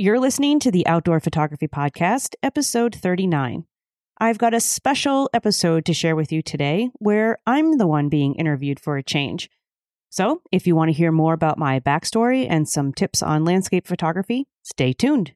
You're listening to the Outdoor Photography Podcast, episode 39. I've got a special episode to share with you today where I'm the one being interviewed for a change. So, if you want to hear more about my backstory and some tips on landscape photography, stay tuned.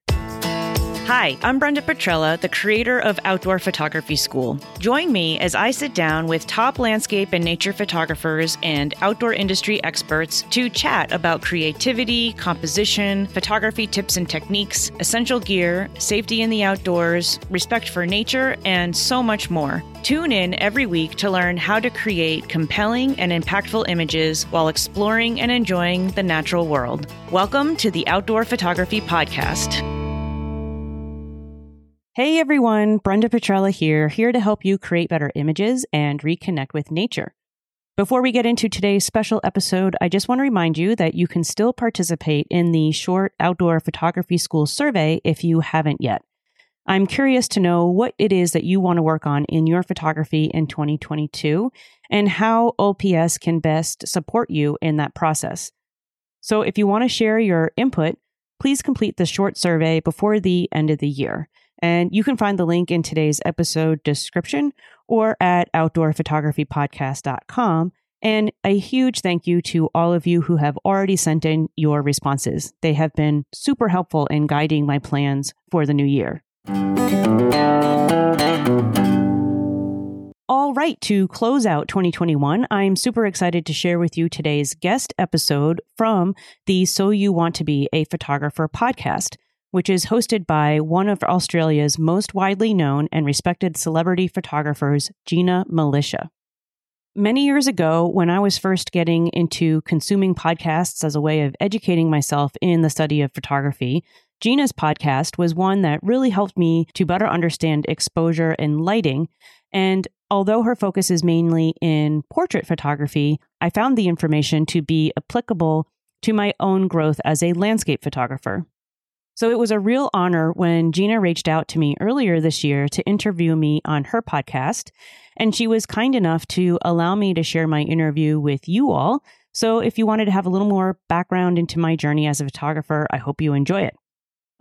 Hi, I'm Brenda Petrella, the creator of Outdoor Photography School. Join me as I sit down with top landscape and nature photographers and outdoor industry experts to chat about creativity, composition, photography tips and techniques, essential gear, safety in the outdoors, respect for nature, and so much more. Tune in every week to learn how to create compelling and impactful images while exploring and enjoying the natural world. Welcome to the Outdoor Photography Podcast. Hey everyone, Brenda Petrella here, here to help you create better images and reconnect with nature. Before we get into today's special episode, I just want to remind you that you can still participate in the short outdoor photography school survey if you haven't yet. I'm curious to know what it is that you want to work on in your photography in 2022 and how OPS can best support you in that process. So if you want to share your input, please complete the short survey before the end of the year. And you can find the link in today's episode description or at outdoorphotographypodcast.com. And a huge thank you to all of you who have already sent in your responses. They have been super helpful in guiding my plans for the new year. All right, to close out 2021, I'm super excited to share with you today's guest episode from the So You Want to Be a Photographer podcast which is hosted by one of Australia's most widely known and respected celebrity photographers, Gina Milicia. Many years ago, when I was first getting into consuming podcasts as a way of educating myself in the study of photography, Gina's podcast was one that really helped me to better understand exposure and lighting. And although her focus is mainly in portrait photography, I found the information to be applicable to my own growth as a landscape photographer. So it was a real honor when Gina reached out to me earlier this year to interview me on her podcast. And she was kind enough to allow me to share my interview with you all. So if you wanted to have a little more background into my journey as a photographer, I hope you enjoy it.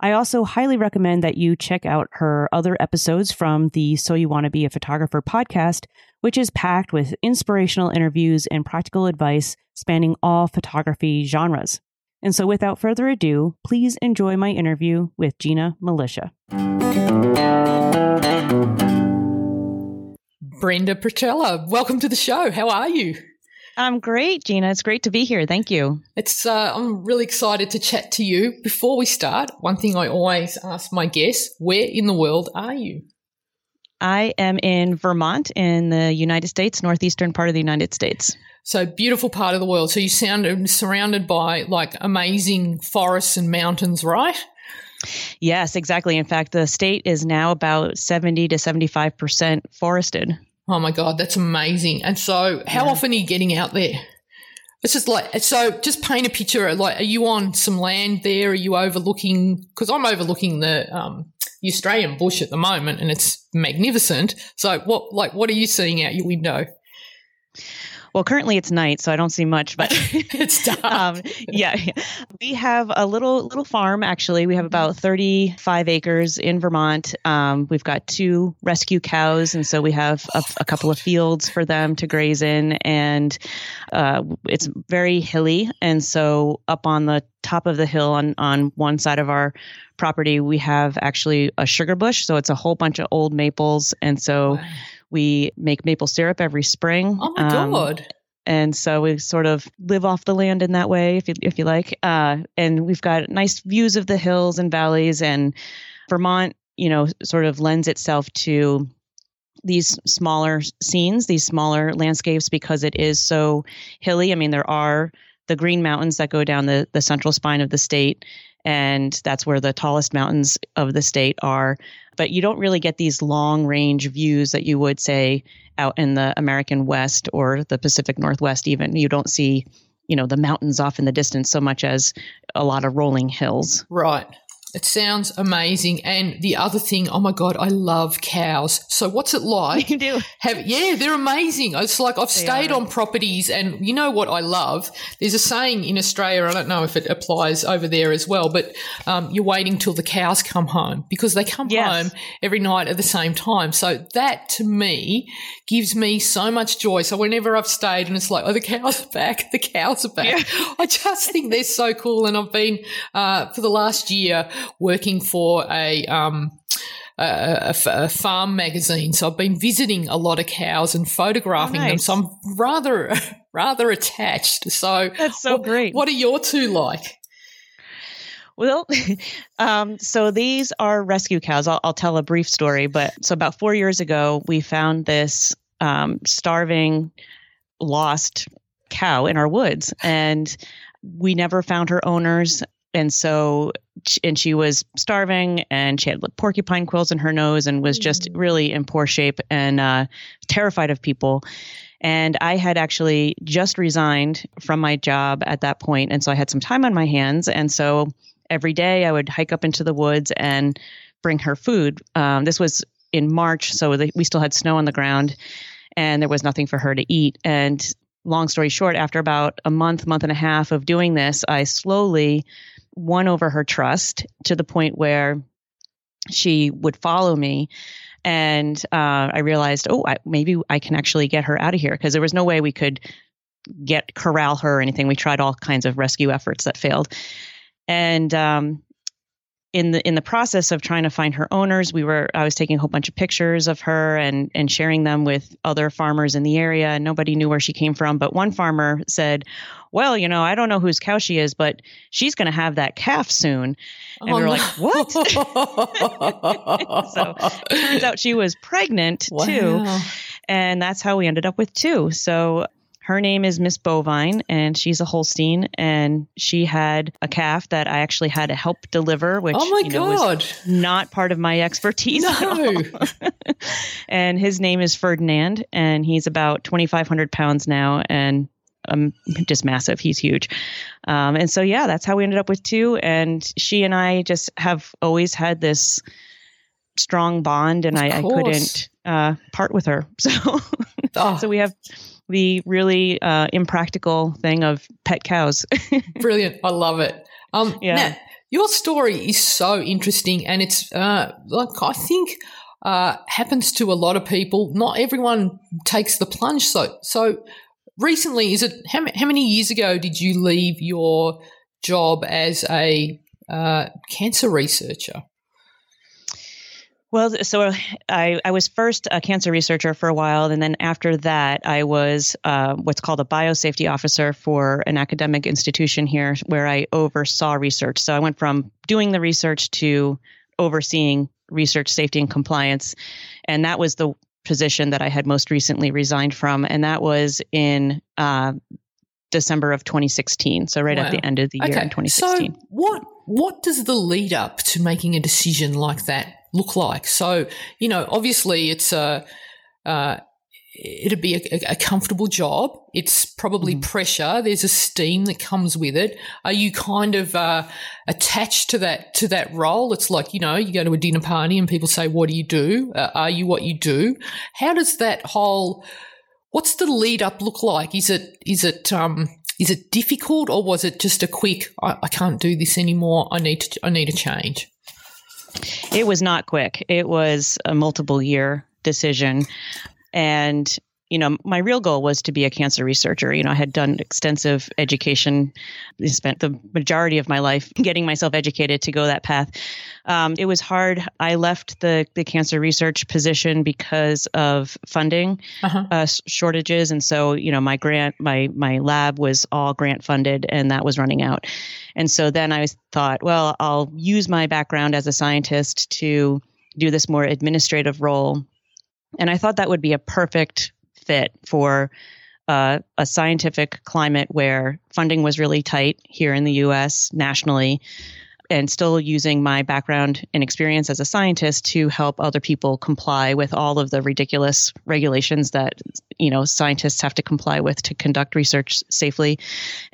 I also highly recommend that you check out her other episodes from the So You Want to Be a Photographer podcast, which is packed with inspirational interviews and practical advice spanning all photography genres. And so, without further ado, please enjoy my interview with Gina Milicia. Brenda Petrella, welcome to the show. How are you? I'm great, Gina. It's great to be here. Thank you. It's uh, I'm really excited to chat to you. Before we start, one thing I always ask my guests: Where in the world are you? I am in Vermont, in the United States, northeastern part of the United States. So beautiful part of the world. So you sound surrounded by like amazing forests and mountains, right? Yes, exactly. In fact, the state is now about 70 to 75% forested. Oh my God, that's amazing. And so, how yeah. often are you getting out there? It's just like, so just paint a picture. Like, are you on some land there? Are you overlooking? Because I'm overlooking the, um, the Australian bush at the moment and it's magnificent. So, what, like, what are you seeing out your window? Well, currently it's night, so I don't see much, but it's dark. um, yeah, we have a little little farm. Actually, we have about thirty five acres in Vermont. Um, we've got two rescue cows, and so we have a, a couple of fields for them to graze in, and uh, it's very hilly. And so up on the top of the hill on on one side of our property, we have actually a sugar bush. So it's a whole bunch of old maples, and so. Wow we make maple syrup every spring. Oh my um, god! And so we sort of live off the land in that way, if you, if you like. Uh, and we've got nice views of the hills and valleys. And Vermont, you know, sort of lends itself to these smaller scenes, these smaller landscapes, because it is so hilly. I mean, there are the Green Mountains that go down the, the central spine of the state, and that's where the tallest mountains of the state are but you don't really get these long range views that you would say out in the American West or the Pacific Northwest, even. You don't see, you know, the mountains off in the distance so much as a lot of rolling hills. Right. It sounds amazing. And the other thing, oh my God, I love cows. So what's it like? You do. Have, yeah, they're amazing. It's like I've stayed on properties and you know what I love? There's a saying in Australia, I don't know if it applies over there as well, but um, you're waiting till the cows come home because they come Yes. home every night at the same time. So that to me gives me so much joy. So whenever I've stayed and it's like, oh, the cows are back, the cows are back. I just think they're so cool. And I've been, uh, for the last year working for a, um, a, a farm magazine. So I've been visiting a lot of cows and photographing them. nice. So I'm rather, rather attached. So That's so what, great. What are your two like? Well, um, so these are rescue cows. I'll, I'll tell a brief story. But so about four years ago, we found this um, starving, lost cow in our woods, and we never found her owners. And so, and she was starving, and she had like, porcupine quills in her nose, and was just really in poor shape and uh, terrified of people. And I had actually just resigned from my job at that point, and so I had some time on my hands, and so every day I would hike up into the woods and bring her food. Um, this was in March, so the, we still had snow on the ground and there was nothing for her to eat. And long story short, after about a month, month and a half of doing this, I slowly won over her trust to the point where she would follow me. And uh, I realized, oh, I, maybe I can actually get her out of here because there was no way we could get corral her or anything. We tried all kinds of rescue efforts that failed and um, in the in the process of trying to find her owners, we were I was taking a whole bunch of pictures of her and and sharing them with other farmers in the area. And nobody knew where she came from, but one farmer said, "Well, you know, I don't know whose cow she is, but she's going to have that calf soon." And Oh, we were oh, no. like, "What?" so it turns out she was pregnant too and that's how we ended up with two. So her name is Miss Bovine, and she's a Holstein, and she had a calf that I actually had to help deliver, which Oh my you know, was God. not part of my expertise. No. and his name is Ferdinand, and he's about 2,500 pounds now, and um, just massive. He's huge. Um, and so, yeah, that's how we ended up with two. And she and I just have always had this strong bond, and I, I couldn't uh, part with her. So, Oh, so we have the really uh, impractical thing of pet cows. brilliant. I love it. Um, Yeah. Now, your story is so interesting, and it's uh, like I think uh, happens to a lot of people. Not everyone takes the plunge. So, so recently, is it how, how many years ago did you leave your job as a uh, cancer researcher? Well, so I, I was first a cancer researcher for a while, and then after that, I was uh, what's called a biosafety officer for an academic institution here where I oversaw research. So I went from doing the research to overseeing research safety and compliance. And that was the position that I had most recently resigned from. And that was in uh, December of 2016. So right Wow. at the end of the year in 2016. So what what does the lead up to making a decision like that look like? So you know, obviously it's a uh, it'd be a, a comfortable job. It's probably Mhm. pressure. There's a steam that comes with it. Are you kind of uh, attached to that to that role? It's like you know, you go to a dinner party and people say, "What do you do? Uh, are you what you do?" How does that whole What's the lead up look like? Is it is it um is it difficult or was it just a quick I, I can't do this anymore. I need to I need a change. It was not quick. It was a multiple year decision. And, you know, my real goal was to be a cancer researcher. You know, I had done extensive education, I spent the majority of my life getting myself educated to go that path. Um, it was hard. I left the, the cancer research position because of funding Uh-huh. uh, shortages, and so you know my grant, my my lab was all grant funded, and that was running out. And so then I thought, well, I'll use my background as a scientist to do this more administrative role, and I thought that would be a perfect fit for. Uh, a scientific climate where funding was really tight here in the US nationally, and still using my background and experience as a scientist to help other people comply with all of the ridiculous regulations that you know scientists have to comply with to conduct research safely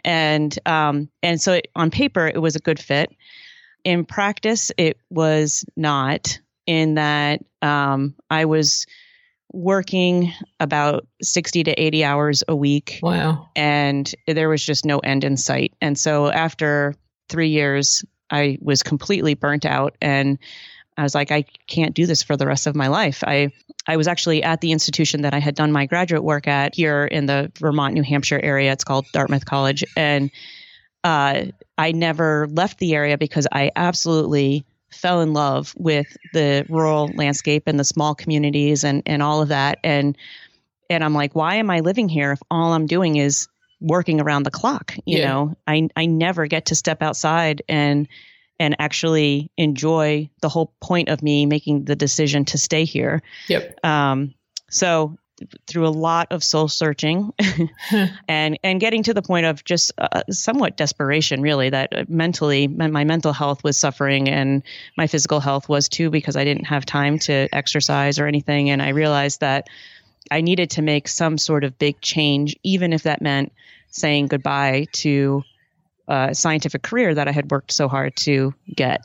and um, and so it, on paper it was a good fit In practice, it was not, in that um, I was working about 60 to 80 hours a week. Wow. And there was just no end in sight. And so after three years, I was completely burnt out and I was like, I can't do this for the rest of my life. I I was actually at the institution that I had done my graduate work at here in the Vermont, New Hampshire area. It's called Dartmouth College. And uh, I never left the area because I absolutely fell in love with the rural landscape and the small communities and, and all of that. And and I'm like, why am I living here if all I'm doing is working around the clock? You yeah. know, I I never get to step outside and and actually enjoy the whole point of me making the decision to stay here. Yep. Um, so through a lot of soul searching and and getting to the point of just uh, somewhat desperation really that uh, mentally my mental health was suffering and my physical health was too because I didn't have time to exercise or anything and I realized that I needed to make some sort of big change even if that meant saying goodbye to a scientific career that I had worked so hard to get.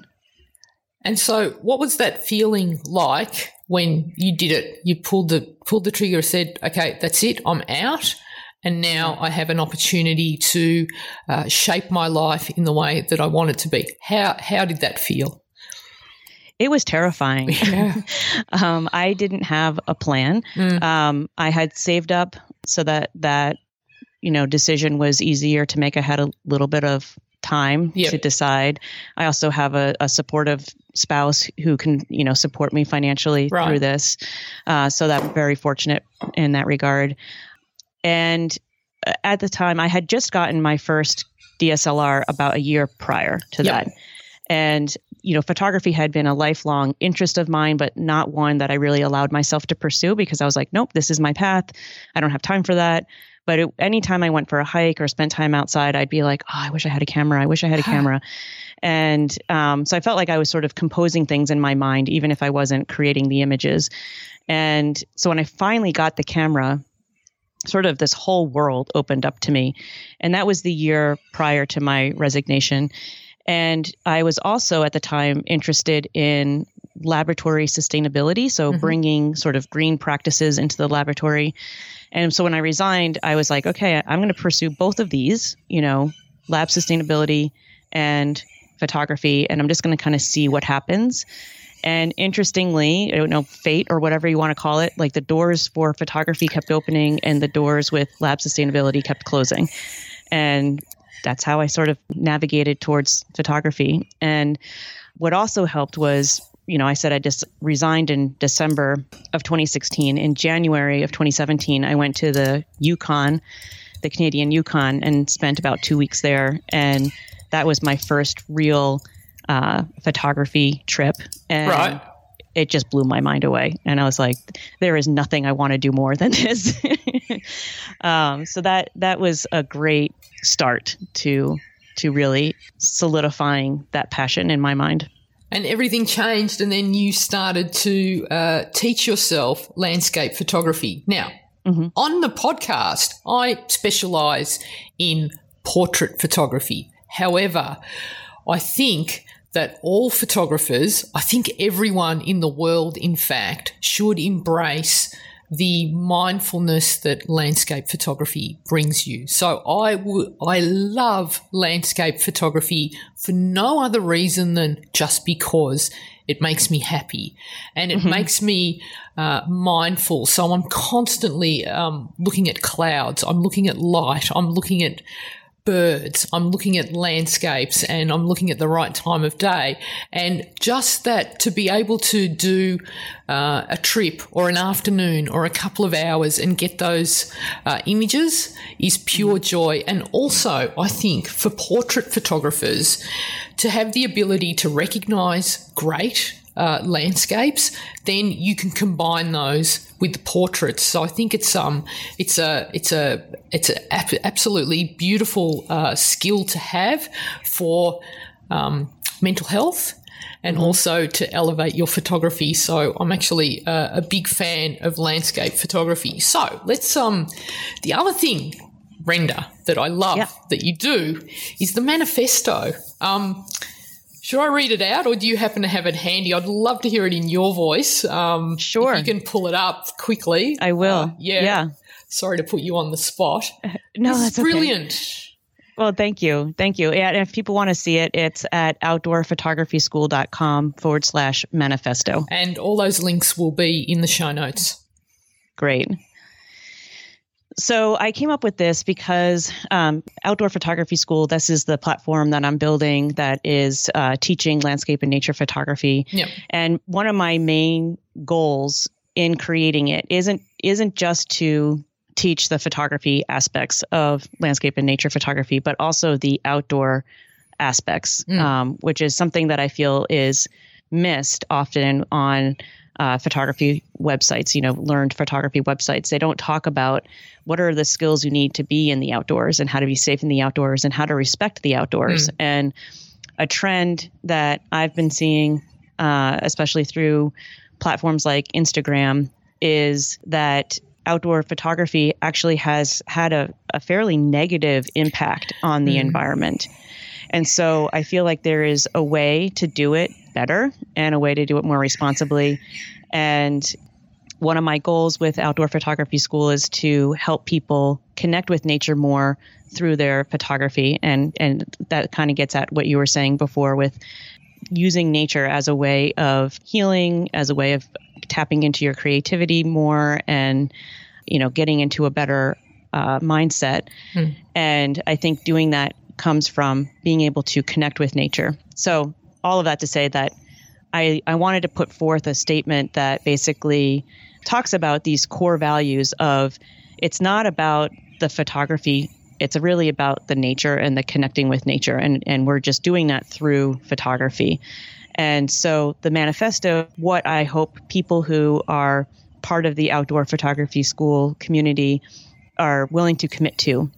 And so, what was that feeling like when you did it? You pulled the pulled the trigger, said, "Okay, that's it. I'm out." And now I have an opportunity to uh, shape my life in the way that I want it to be. How how did that feel? It was terrifying. Yeah. um, I didn't have a plan. Mm. Um, I had saved up so that that you know decision was easier to make. I had a little bit of time yep. to decide. I also have a, a, supportive spouse who can, you know, support me financially right. through this. Uh, so that I'm very fortunate in that regard. And uh, at the time, I had just gotten my first DSLR about a year prior to yep. that. And you know, photography had been a lifelong interest of mine, but not one that I really allowed myself to pursue because I was like, nope, this is my path. I don't have time for that. But it, anytime I went for a hike or spent time outside, I'd be like, oh, I wish I had a camera. I wish I had a camera. And um, so I felt like I was sort of composing things in my mind, even if I wasn't creating the images. And so when I finally got the camera, sort of this whole world opened up to me. And that was the year prior to my resignation. And I was also at the time interested in laboratory sustainability. So mm-hmm. bringing sort of green practices into the laboratory. And so when I resigned, I was like, okay, I'm going to pursue both of these, you know, lab sustainability and photography, and I'm just going to kind of see what happens. And interestingly, I don't know, fate or whatever you want to call it, like the doors for photography kept opening and the doors with lab sustainability kept closing. And that's how I sort of navigated towards photography. And what also helped was you know, I said I just resigned in December of 2016. In January of 2017, I went to the Yukon, the Canadian Yukon, and spent about two weeks there. And that was my first real uh, photography trip. And right. it just blew my mind away. And I was like, there is nothing I want to do more than this. um, so that that was a great start to to really solidifying that passion in my mind and everything changed and then you started to uh, teach yourself landscape photography now mm-hmm. on the podcast i specialize in portrait photography however i think that all photographers i think everyone in the world in fact should embrace the mindfulness that landscape photography brings you. So I would, I love landscape photography for no other reason than just because it makes me happy and it mm-hmm. makes me uh, mindful. So I'm constantly um, looking at clouds. I'm looking at light. I'm looking at birds, I'm looking at landscapes and I'm looking at the right time of day. And just that to be able to do uh, a trip or an afternoon or a couple of hours and get those uh, images is pure joy. And also, I think for portrait photographers, to have the ability to recognize great uh, landscapes, then you can combine those with the portraits. So I think it's um it's a it's a it's an absolutely beautiful uh, skill to have for um, mental health and mm-hmm. also to elevate your photography. So I'm actually uh, a big fan of landscape photography. So let's um the other thing Brenda that I love yeah. that you do is the manifesto. Um, Should I read it out, or do you happen to have it handy? I'd love to hear it in your voice. Um, sure, you can pull it up quickly. I will. Uh, yeah. Yeah. Sorry to put you on the spot. No, This that's okay. brilliant. Well, thank you. Thank you. And if people want to see it, it's at outdoorphotographyschool.com forward slash manifesto. And all those links will be in the show notes. Great. So I came up with this because um, Outdoor Photography School, this is the platform that I'm building that is uh, teaching landscape and nature photography. Yep. And one of my main goals in creating it isn't isn't just to teach the photography aspects of landscape and nature photography, but also the outdoor aspects, Mm. um, which is something that I feel is missed often on uh, photography websites. You know, learned photography websites. They don't talk about what are the skills you need to be in the outdoors and how to be safe in the outdoors and how to respect the outdoors. And a trend that I've been seeing, uh, especially through platforms like Instagram, is that outdoor photography actually has had a, a fairly negative impact on the Mm. environment. And so I feel like there is a way to do it better and a way to do it more responsibly. And one of my goals with Outdoor Photography School is to help people connect with nature more through their photography. And, and that kind of gets at what you were saying before with using nature as a way of healing, as a way of tapping into your creativity more and, you know, getting into a better uh, mindset. Hmm. And I think doing that comes from being able to connect with nature. So, all of that to say that I, I wanted to put forth a statement that basically talks about these core values of it's not about the photography it's really about the nature and the connecting with nature. And, and we're just doing that through photography. And so the manifesto what i hope people who are part of the outdoor photography school community are willing to commit to.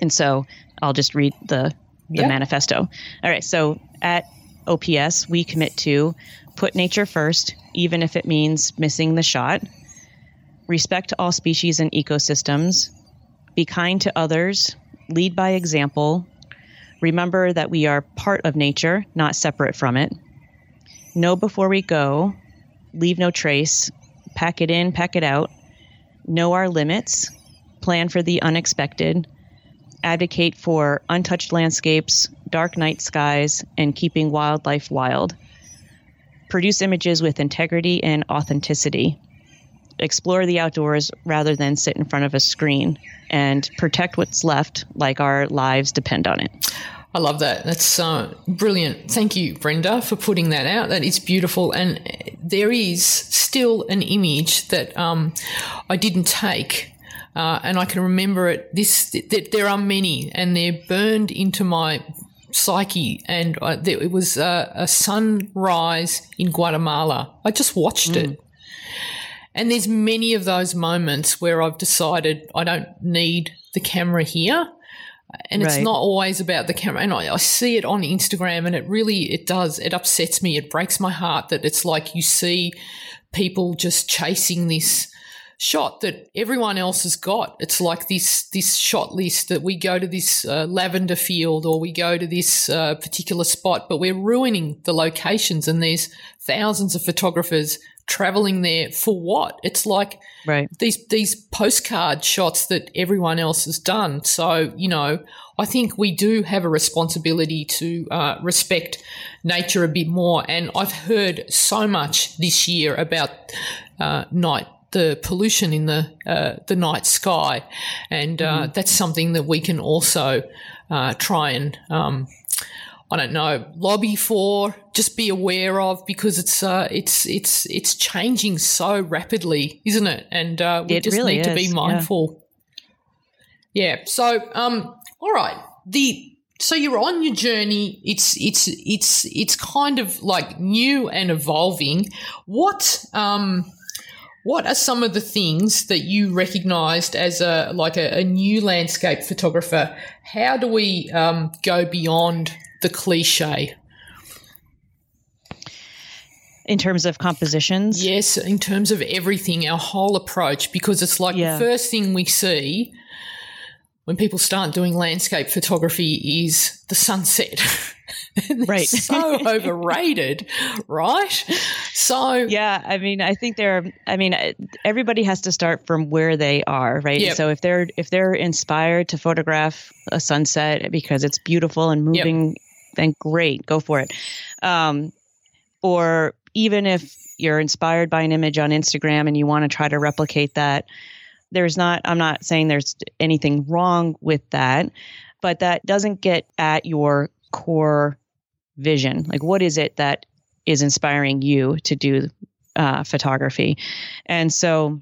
And so i'll just read the the Yeah. manifesto. All right. So at ops we commit to put nature first even if it means missing the shot. Respect all species and ecosystems. Be kind to others, lead by example, remember that we are part of nature, not separate from it, know before we go, leave no trace, pack it in, pack it out, know our limits, plan for the unexpected, advocate for untouched landscapes, dark night skies, and keeping wildlife wild, produce images with integrity and authenticity explore the outdoors rather than sit in front of a screen and protect what's left like our lives depend on it. I love that. That's uh, brilliant. Thank you, Brenda, for putting that out. That is beautiful. And there is still an image that um, I didn't take. Uh, and I can remember it. This th- there are many, and they're burned into my psyche. And uh, there, it was uh, a sunrise in Guatemala. I just watched it, and there's many of those moments where I've decided I don't need the camera here. And it's not always about the camera. And I, I see it on instagram and it really it does it upsets me. It breaks my heart that it's like you see people just chasing this shot that everyone else has got it's like this this shot list that we go to this uh, lavender field or we go to this uh, particular spot but we're ruining the locations and there's thousands of photographers traveling there for what it's like Right. these these postcard shots that everyone else has done. So you know, I think we do have a responsibility to uh, respect nature a bit more. And I've heard so much this year about uh, night. The pollution in the uh, the night sky, and uh, that's something that we can also uh, try and um, I don't know, lobby for, just be aware of because it's uh, it's it's it's changing so rapidly, isn't it? And uh, we It just really need to is, be yeah. mindful. Yeah. So, um, all right. The so you're on your journey. It's it's it's it's kind of like new and evolving. What um. What are some of the things that you recognised as a like a, a new landscape photographer? How do we um, go beyond the cliche? In terms of compositions, Yes, in terms of everything, our whole approach, because it's like Yeah. the first thing we see when people start doing landscape photography is the sunset. right. so overrated, right? So yeah, I mean, I think they're. I mean, everybody has to start from where they are, right? Yep. So if they're if they're inspired to photograph a sunset because it's beautiful and moving, yep. then great, go for it. Um, or even if you're inspired by an image on Instagram and you want to try to replicate that there's not, I'm not saying there's anything wrong with that, but that doesn't get at your core vision. Like, what is it that is inspiring you to do uh, photography? And so,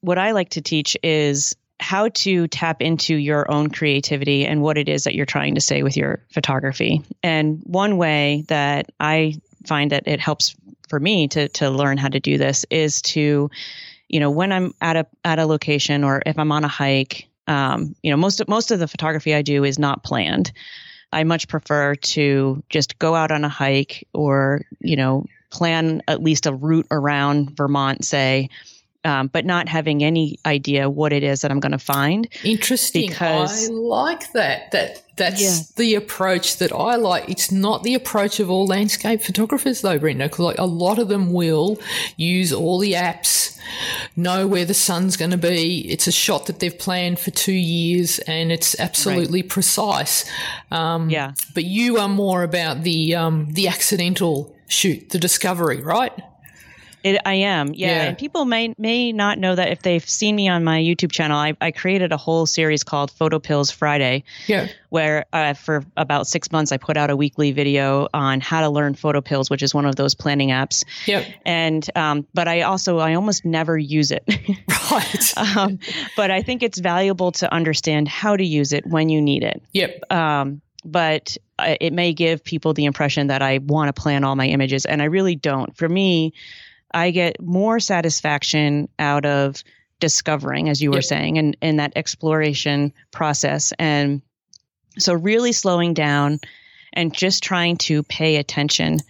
what I like to teach is how to tap into your own creativity and what it is that you're trying to say with your photography. And one way that I find that it helps for me to to learn how to do this is to you know, when I'm at a at a location or if I'm on a hike, um, you know, most of most of the photography I do is not planned. I much prefer to just go out on a hike or, you know, plan at least a route around Vermont, say, um, but not having any idea what it is that I'm going to find. Interesting. Because, I like that. That that's yeah. the approach that I like. It's not the approach of all landscape photographers, though, Brenda. Because like a lot of them will use all the apps, know where the sun's going to be. It's a shot that they've planned for two years, and it's absolutely right. precise. Um, yeah. But you are more about the um, the accidental shoot, the discovery, right? It, I am, yeah. yeah. And people may may not know that if they've seen me on my YouTube channel, I, I created a whole series called PhotoPills Friday. Yeah. Where uh, for about six months, I put out a weekly video on how to learn PhotoPills, which is one of those planning apps. Yep. And um, but I also I almost never use it. right. um, but I think it's valuable to understand how to use it when you need it. Yep. Um, but uh, it may give people the impression that I want to plan all my images, and I really don't. For me I get more satisfaction out of discovering, as you were yep. saying, and in that exploration process. And so, really slowing down and just trying to pay attention.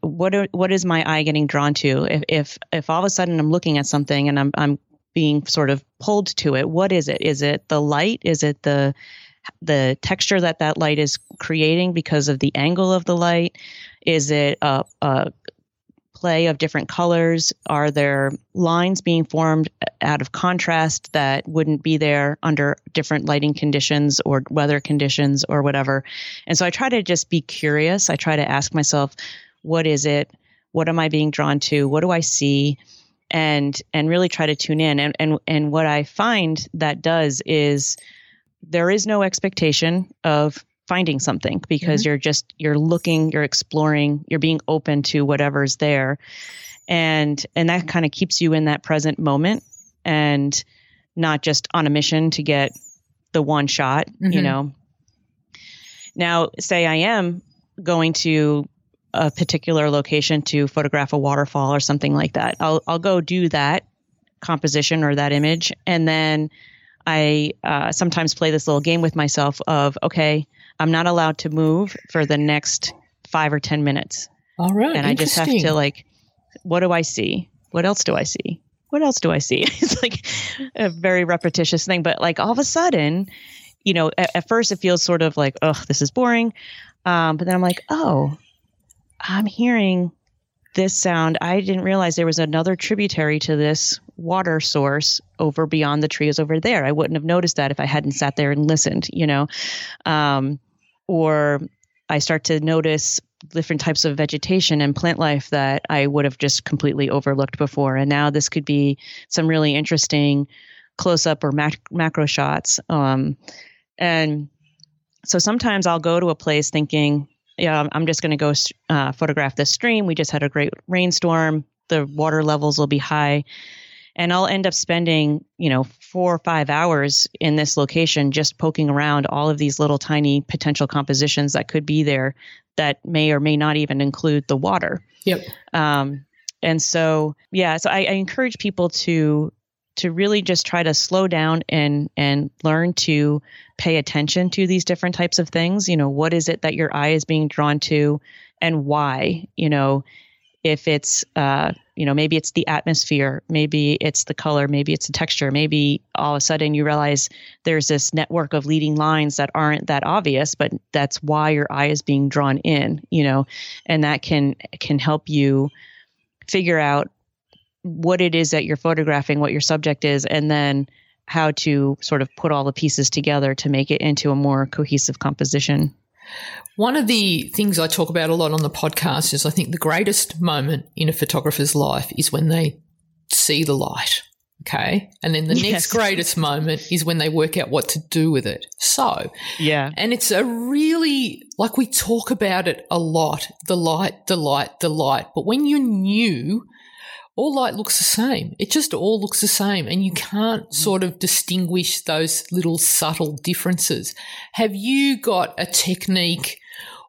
What are, what is my eye getting drawn to? If if if all of a sudden I'm looking at something and I'm I'm being sort of pulled to it, what is it? Is it the light? Is it the the texture that that light is creating because of the angle of the light? Is it a, a play of different colors? Are there lines being formed out of contrast that wouldn't be there under different lighting conditions or weather conditions or whatever? And so I try to just be curious. I try to ask myself, what is it? What am I being drawn to? What do I see? And and really try to tune in. And and and what I find that does is there is no expectation of finding something because mm-hmm. you're just you're looking you're exploring you're being open to whatever's there and and that kind of keeps you in that present moment and not just on a mission to get the one shot mm-hmm. you know now say i am going to a particular location to photograph a waterfall or something like that i'll i'll go do that composition or that image and then i uh, sometimes play this little game with myself of okay I'm not allowed to move for the next five or 10 minutes. All right. And I just have to like, what do I see? What else do I see? What else do I see? it's like a very repetitious thing. But like all of a sudden, you know, at, at first it feels sort of like, oh, this is boring. Um, but then I'm like, oh, I'm hearing this sound. I didn't realize there was another tributary to this water source over beyond the trees over there. I wouldn't have noticed that if I hadn't sat there and listened, you know. Um, or I start to notice different types of vegetation and plant life that I would have just completely overlooked before. And now this could be some really interesting close up or mac- macro shots. Um, and so sometimes I'll go to a place thinking, yeah, I'm just going to go uh, photograph this stream. We just had a great rainstorm. The water levels will be high and I'll end up spending, you know, four or five hours in this location just poking around all of these little tiny potential compositions that could be there that may or may not even include the water. Yep. Um, and so, yeah, so I, I encourage people to to really just try to slow down and and learn to pay attention to these different types of things. You know, what is it that your eye is being drawn to, and why? You know, if it's uh, you know maybe it's the atmosphere maybe it's the color maybe it's the texture maybe all of a sudden you realize there's this network of leading lines that aren't that obvious but that's why your eye is being drawn in you know and that can can help you figure out what it is that you're photographing what your subject is and then how to sort of put all the pieces together to make it into a more cohesive composition one of the things I talk about a lot on the podcast is I think the greatest moment in a photographer's life is when they see the light. Okay. And then the yes. next greatest moment is when they work out what to do with it. So, yeah. And it's a really, like we talk about it a lot the light, the light, the light. But when you're new, all light looks the same. It just all looks the same, and you can't mm. sort of distinguish those little subtle differences. Have you got a technique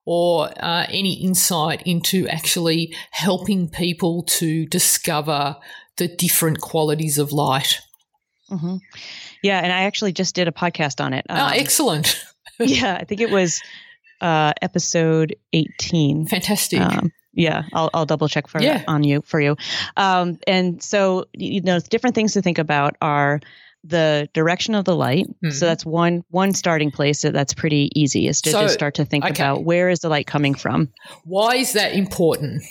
or uh, any insight into actually helping people to discover the different qualities of light? Mm-hmm. Yeah, and I actually just did a podcast on it. Oh, um, oh, excellent. yeah, I think it was uh, episode 18. Fantastic. Um, yeah, I'll, I'll double check for yeah. on you for you. Um, and so you know, different things to think about are the direction of the light. Mm-hmm. So that's one one starting place that that's pretty easy is to so, just start to think okay. about where is the light coming from. Why is that important?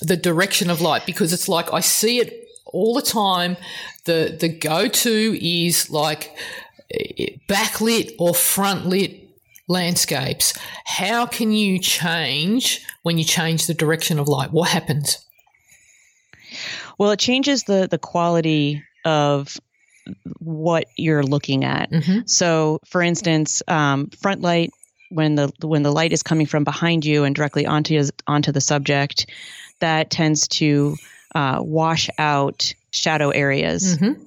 The direction of light because it's like I see it all the time. The the go to is like eh, backlit or front lit landscapes. How can you change when you change the direction of light? What happens? Well, it changes the the quality of what you're looking at. Mm-hmm. So, for instance, um, front light when the when the light is coming from behind you and directly onto onto the subject, that tends to uh, wash out shadow areas mm-hmm.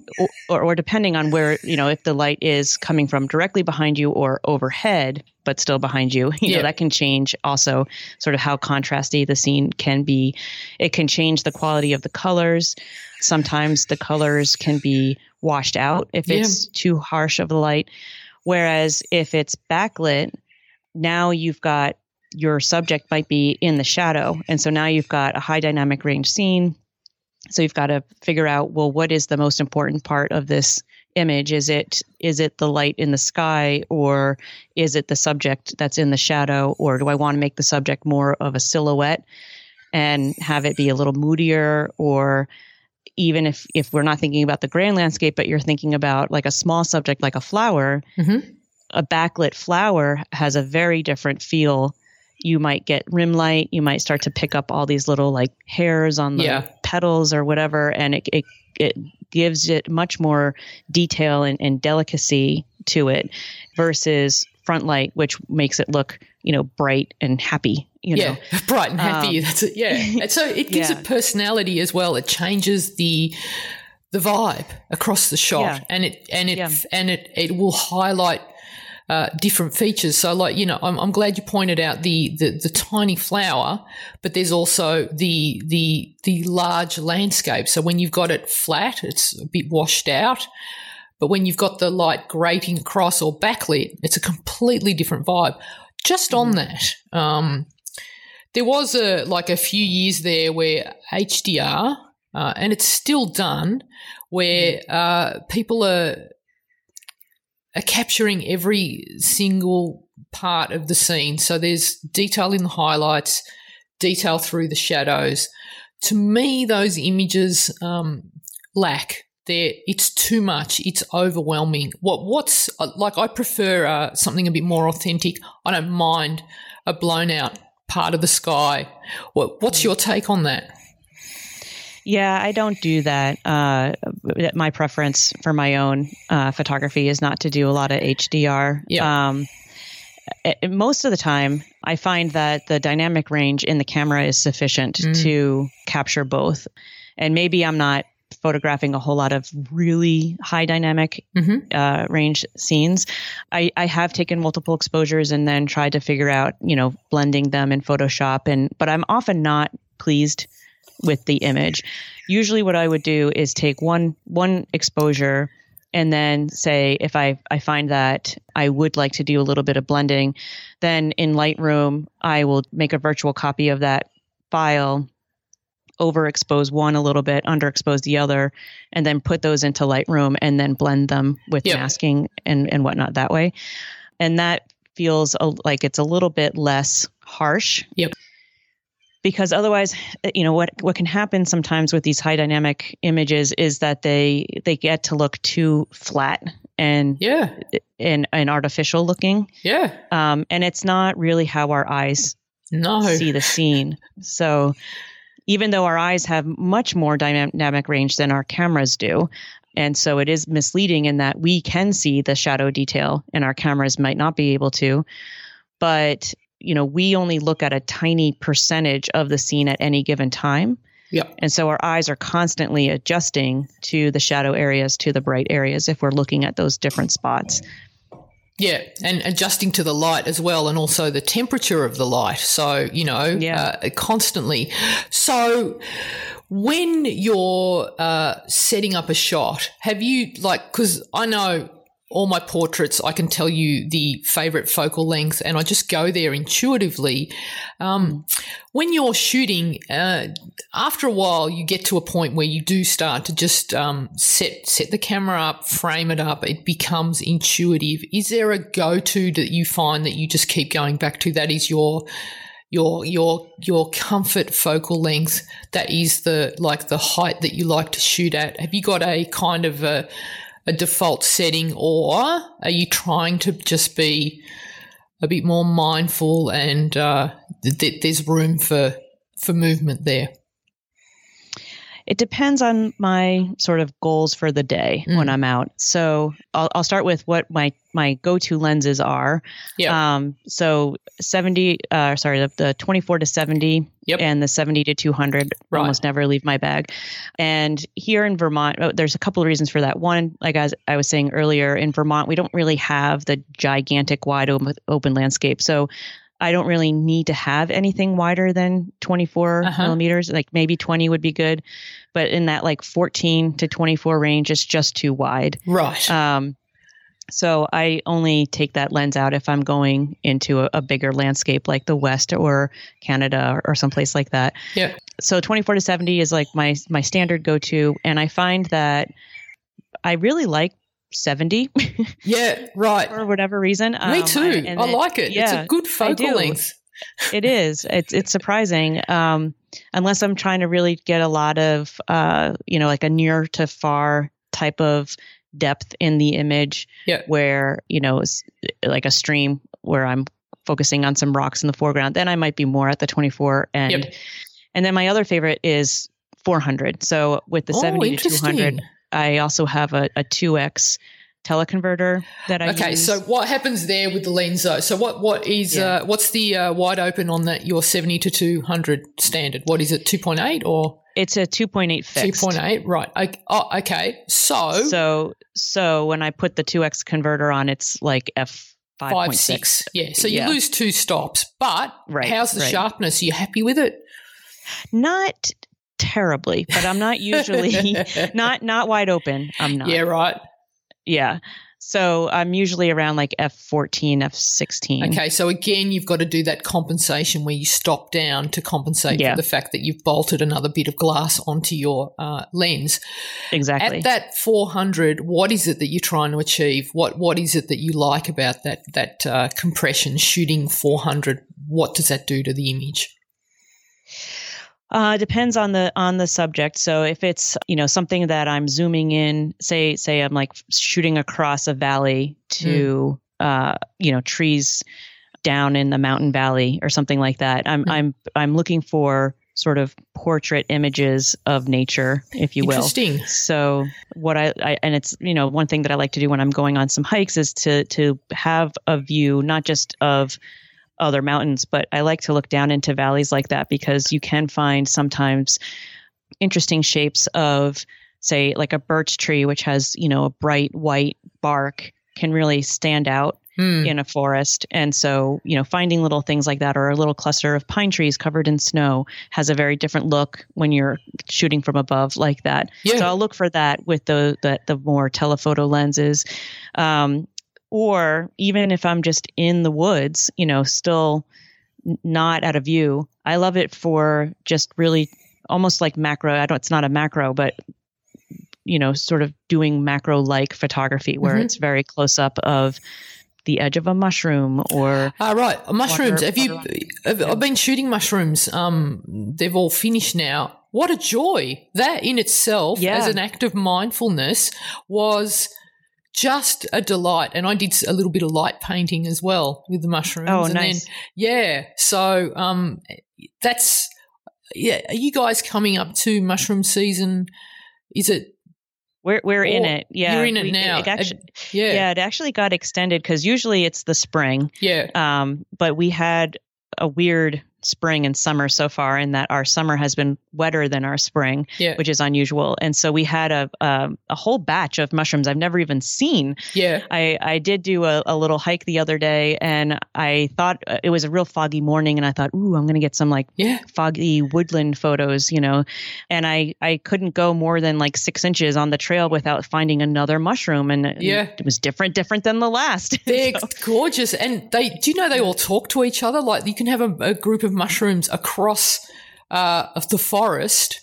or, or, depending on where you know if the light is coming from directly behind you or overhead but still behind you you yeah. know that can change also sort of how contrasty the scene can be it can change the quality of the colors sometimes the colors can be washed out if yeah. it's too harsh of a light whereas if it's backlit now you've got your subject might be in the shadow and so now you've got a high dynamic range scene so you've got to figure out well what is the most important part of this image is it is it the light in the sky or is it the subject that's in the shadow or do i want to make the subject more of a silhouette and have it be a little moodier or even if if we're not thinking about the grand landscape but you're thinking about like a small subject like a flower mm-hmm. a backlit flower has a very different feel you might get rim light you might start to pick up all these little like hairs on the yeah. Petals or whatever and it, it it gives it much more detail and, and delicacy to it versus front light which makes it look you know bright and happy you yeah know. bright and happy um, that's it yeah and so it gives yeah. it personality as well it changes the the vibe across the shot yeah. and it and it yeah. and it it will highlight uh, different features. So, like you know, I'm, I'm glad you pointed out the, the the tiny flower, but there's also the the the large landscape. So when you've got it flat, it's a bit washed out. But when you've got the light grating across or backlit, it's a completely different vibe. Just on mm. that, um, there was a like a few years there where HDR, uh, and it's still done, where mm. uh, people are are capturing every single part of the scene. So there's detail in the highlights, detail through the shadows. To me, those images um, lack. There, it's too much. It's overwhelming. What, what's uh, like? I prefer uh, something a bit more authentic. I don't mind a blown out part of the sky. What, what's your take on that? Yeah, I don't do that. Uh, my preference for my own uh, photography is not to do a lot of HDR. Yeah. Um, it, most of the time, I find that the dynamic range in the camera is sufficient mm. to capture both. And maybe I'm not photographing a whole lot of really high dynamic mm-hmm. uh, range scenes. I, I have taken multiple exposures and then tried to figure out, you know, blending them in Photoshop. And but I'm often not pleased with the image. Usually what I would do is take one one exposure and then say if I, I find that I would like to do a little bit of blending, then in Lightroom I will make a virtual copy of that file overexpose one a little bit, underexpose the other, and then put those into Lightroom and then blend them with Yep. masking and, and whatnot that way. And that feels a, like it's a little bit less harsh. Yep. Because otherwise, uh, you know what what can happen sometimes with these high dynamic images is that they they get to look too flat and Yeah. and, and artificial looking, Yeah. um, and it's not really how our eyes No. see the scene. So even though our eyes have much more dynamic range than our cameras do, and so it is misleading in that we can see the shadow detail and our cameras might not be able to, but you know, we only look at a tiny percentage of the scene at any given time. Yep. And so our eyes are constantly adjusting to the shadow areas, to the bright areas, if we're looking at those different spots. Yeah, and adjusting to the light as well, and also the temperature of the light. So you know, Yeah. uh, constantly. So when you're uh, setting up a shot, have you like? Because I know all my portraits, I can tell you the favorite focal length, and I just go there intuitively. Um, when you're shooting, uh, after a while, you get to a point where you do start to just um, set set the camera up, frame it up. It becomes intuitive. Is there a go to that you find that you just keep going back to? That is your your your your comfort focal length. That is the like the height that you like to shoot at. Have you got a kind of a a default setting, or are you trying to just be a bit more mindful and uh, th- th- there's room for for movement there? It depends on my sort of goals for the day when Mm. I'm out. So I'll, I'll start with what my my go-to lenses are. Yeah. Um, so 70, uh, sorry, the, the 24 to 70 Yep. and the 70 to 200 Right. almost never leave my bag. And here in Vermont, oh, there's a couple of reasons for that. One, like as I was saying earlier, in Vermont, we don't really have the gigantic wide open, open landscape. So I don't really need to have anything wider than 24 Uh-huh. millimeters. Like maybe 20 would be good, but in that like 14 to 24 range, it's just too wide. right. Um, so I only take that lens out if I'm going into a, a bigger landscape like the West or Canada or, or someplace like that. Yeah. So 24 to 70 is like my my standard go to, and I find that I really like 70 yeah. Right. for whatever reason. Me Um, too. I- and I it- like it. it's yeah, a good focal length. it is. It's it's surprising. Um, unless I'm trying to really get a lot of uh, you know, like a near to far type of depth in the image Yeah. where, you know, it's like a stream where I'm focusing on some rocks in the foreground, then I might be more at the 24 end. Yep. And then my other favorite is 400. So with the oh, 70 to 200, interesting. I also have a, a 2x teleconverter that I Okay, use. so what happens there with the lens though? So what what is Yeah. uh, what's the uh, wide open on that your seventy to two hundred standard? What is it? Two point eight or it's a 2.8 fixed. point eight? Right. I, oh, okay. So, So so when I put the 2x converter on, it's like f five 5.6. six. Yeah. So you Yeah. lose two stops, but Right, how's the right. sharpness? Are you happy with it? Not terribly, but I'm not usually not not wide open. I'm not. Yeah. Right. Yeah. So I'm usually around like f14, f16. Okay, so again, you've got to do that compensation where you stop down to compensate Yeah. for the fact that you've bolted another bit of glass onto your uh, lens. Exactly. At that 400, what is it that you're trying to achieve? What What is it that you like about that that uh, compression shooting 400? What does that do to the image? Uh, depends on the on the subject. So if it's you know something that I'm zooming in, say say I'm like shooting across a valley to uh, you know trees down in the mountain valley or something like that. I'm Mm. I'm I'm looking for sort of portrait images of nature, if you will. Interesting. So what I, I and it's you know one thing that I like to do when I'm going on some hikes is to to have a view not just of other mountains, but I like to look down into valleys like that because you can find sometimes interesting shapes of say like a birch tree which has you know a bright white bark can really stand out Hmm. in a forest. And so, you know, finding little things like that or a little cluster of pine trees covered in snow has a very different look when you're shooting from above like that. Yeah. So I'll look for that with the the, the more telephoto lenses. Um, or even if I'm just in the woods, you know, still not out of view, I love it for just really almost like macro. I don't. It's not a macro, but you know, sort of doing macro like photography where Mhm. it's very close up of the edge of a mushroom or Ah, right. Mushrooms. Water- Have you? I've, I've been shooting mushrooms. Um, they've all finished now. What a joy! That in itself, Yeah. as an act of mindfulness, was just a delight. And I did a little bit of light painting as well with the mushrooms. Oh, and nice. Then, yeah. So, um, that's yeah. Are you guys coming up to mushroom season? Is it? we're we're in it. Yeah, you're in it we- now. It actually, Yeah. yeah, it actually got extended because usually it's the spring. Yeah. Um, but we had a weird spring and summer so far in that our summer has been wetter than our spring, Yeah. which is unusual. And so we had a um a whole batch of mushrooms I've never even seen. Yeah. I, I did do a, a little hike the other day and I thought uh, it was a real foggy morning and I thought, ooh, I'm going to get some like Yeah. foggy woodland photos, you know. And I, I couldn't go more than like six inches on the trail without finding another mushroom. And and Yeah. it was different, different than the last. They're So- gorgeous, and they. Do you know they all talk to each other? Like you can have a, a group of mushrooms across uh, of the forest,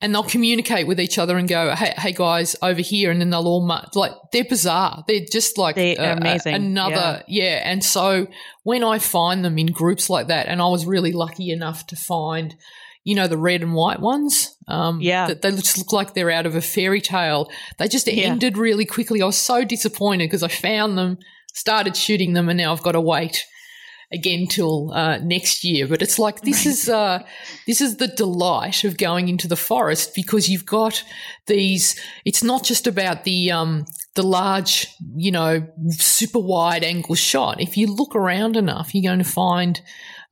and they'll communicate with each other and go, "Hey, hey guys, over here," and then they'll all mu- like they're bizarre. They're just like They uh, amazing, Another, yeah. And so when I find them in groups like that, and I was really lucky enough to find. You know the red and white ones. Um, Yeah. that they just look like they're out of a fairy tale. They just Yeah. ended really quickly. I was so disappointed because I found them, started shooting them, and now I've got to wait again till uh, next year. But it's like this is uh, this is the delight of going into the forest because you've got these. It's not just about the um, the large, you know, super wide angle shot. If you look around enough, you're going to find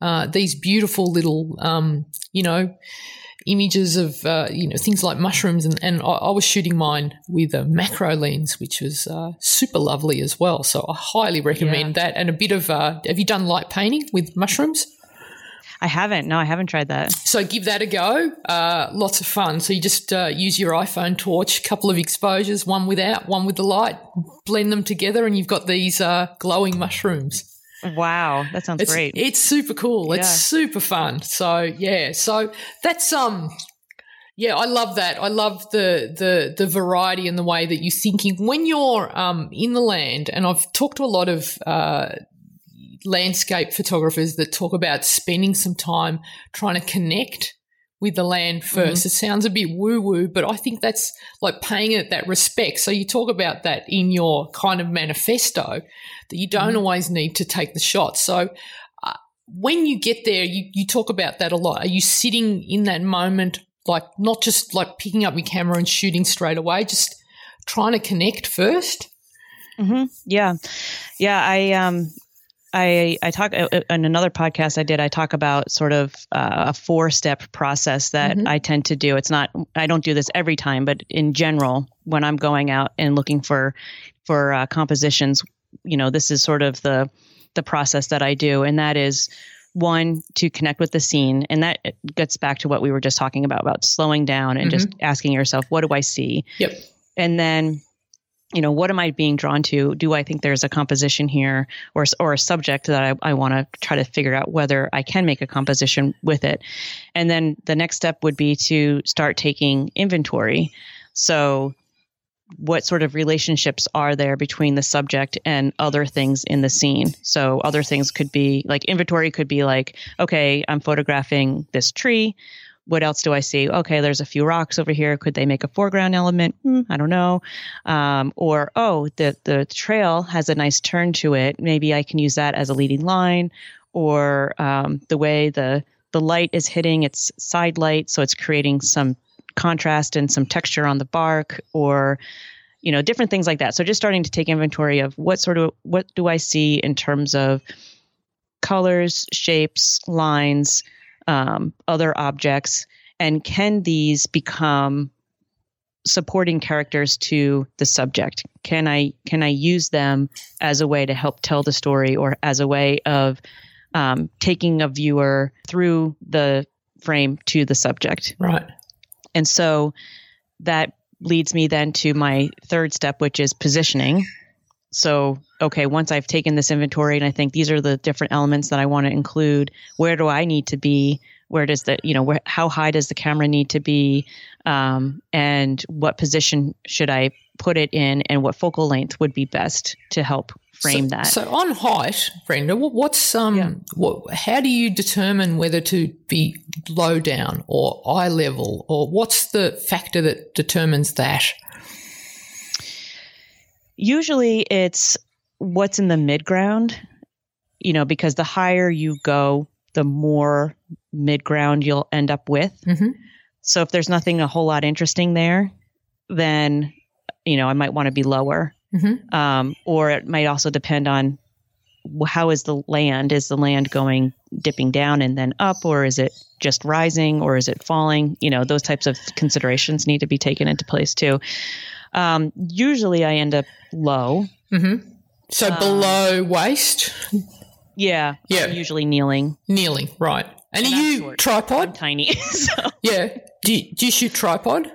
uh, these beautiful little, um, you know. Images of uh, you know things like mushrooms and, and I, I was shooting mine with a macro lens, which was uh, super lovely as well. So I highly recommend that. And a bit of uh, have you done light painting with mushrooms? I haven't. No, I haven't tried that. So give that a go. Uh, lots of fun. So you just uh, use your iPhone torch, a couple of exposures, one without, one with the light, blend them together, and you've got these uh, glowing mushrooms. Wow, that sounds It's great. it's super cool. It's super fun. So yeah, so that's um. Yeah, I love that. I love the the the variety and the way that you're thinking when you're um, in the land. And I've talked to a lot of uh, landscape photographers that talk about spending some time trying to connect with the land 1st It sounds a bit woo woo, but I think that's like paying it that respect. So you talk about that in your kind of manifesto that you don't always need to take the shot. So uh, when you get there, you, you talk about that a lot. Are you sitting in that moment, like not just like picking up your camera and shooting straight away, just trying to connect first? hmm Yeah, yeah. I um, I I talk uh, uh, in another podcast I did. I talk about sort of uh, a four step process that Mhm. I tend to do. It's not I don't do this every time, but in general, when I'm going out and looking for for uh, compositions, you know, this is sort of the the process that I do, and that is one to connect with the scene. And that gets back to what we were just talking about about slowing down and just mm-hmm. asking yourself what do i see? Yep. and then you know what am i being drawn to? Do i think there's a composition here or or a subject that i, I want to try to figure out whether i can make a composition with it? And then the next step would be to start taking inventory. So what sort of relationships are there between the subject and other things in the scene so other things could be like inventory could be like okay i'm photographing this tree what else do I see? Okay, there's a few rocks over here. Could they make a foreground element? Hmm, I don't know. Um, or oh, the the trail has a nice turn to it. Maybe I can use that as a leading line. Or um, the way the the light is hitting its side light, so it's creating some contrast and some texture on the bark. Or you know, different things like that. So just starting to take inventory of what sort of what do I see in terms of colors, shapes, lines um, other objects, and can these become supporting characters to the subject? Can I can I use them as a way to help tell the story, or as a way of um, taking a viewer through the frame to the subject? Right. And so that leads me then to my third step, which is positioning. So, okay, once I've taken this inventory and I think these are the different elements that I want to include, where do I need to be where does the you know where how high does the camera need to be? Um, and what position should i put it in and what focal length would be best to help frame so, that? so on height brenda what's um yeah. what how do you determine whether to be low down or eye level? Or what's the factor that determines that? Usually it's what's in the mid ground you know because the higher you go the more mid ground you'll end up with. Mm-hmm. So if there's nothing a whole lot interesting there, then you know I might want to be lower. Mm-hmm. Um, or it might also depend on how is the land? Is the land going dipping down and then up, or is it just rising, or is it falling? You know, those types of considerations need to be taken into place too. Um, usually, I end up low. Mm-hmm. So um, below waist. Yeah. Yeah. I'm usually kneeling. Kneeling, right. And, and are you short. tripod? I'm tiny. So. Yeah. Do you, do you shoot tripod?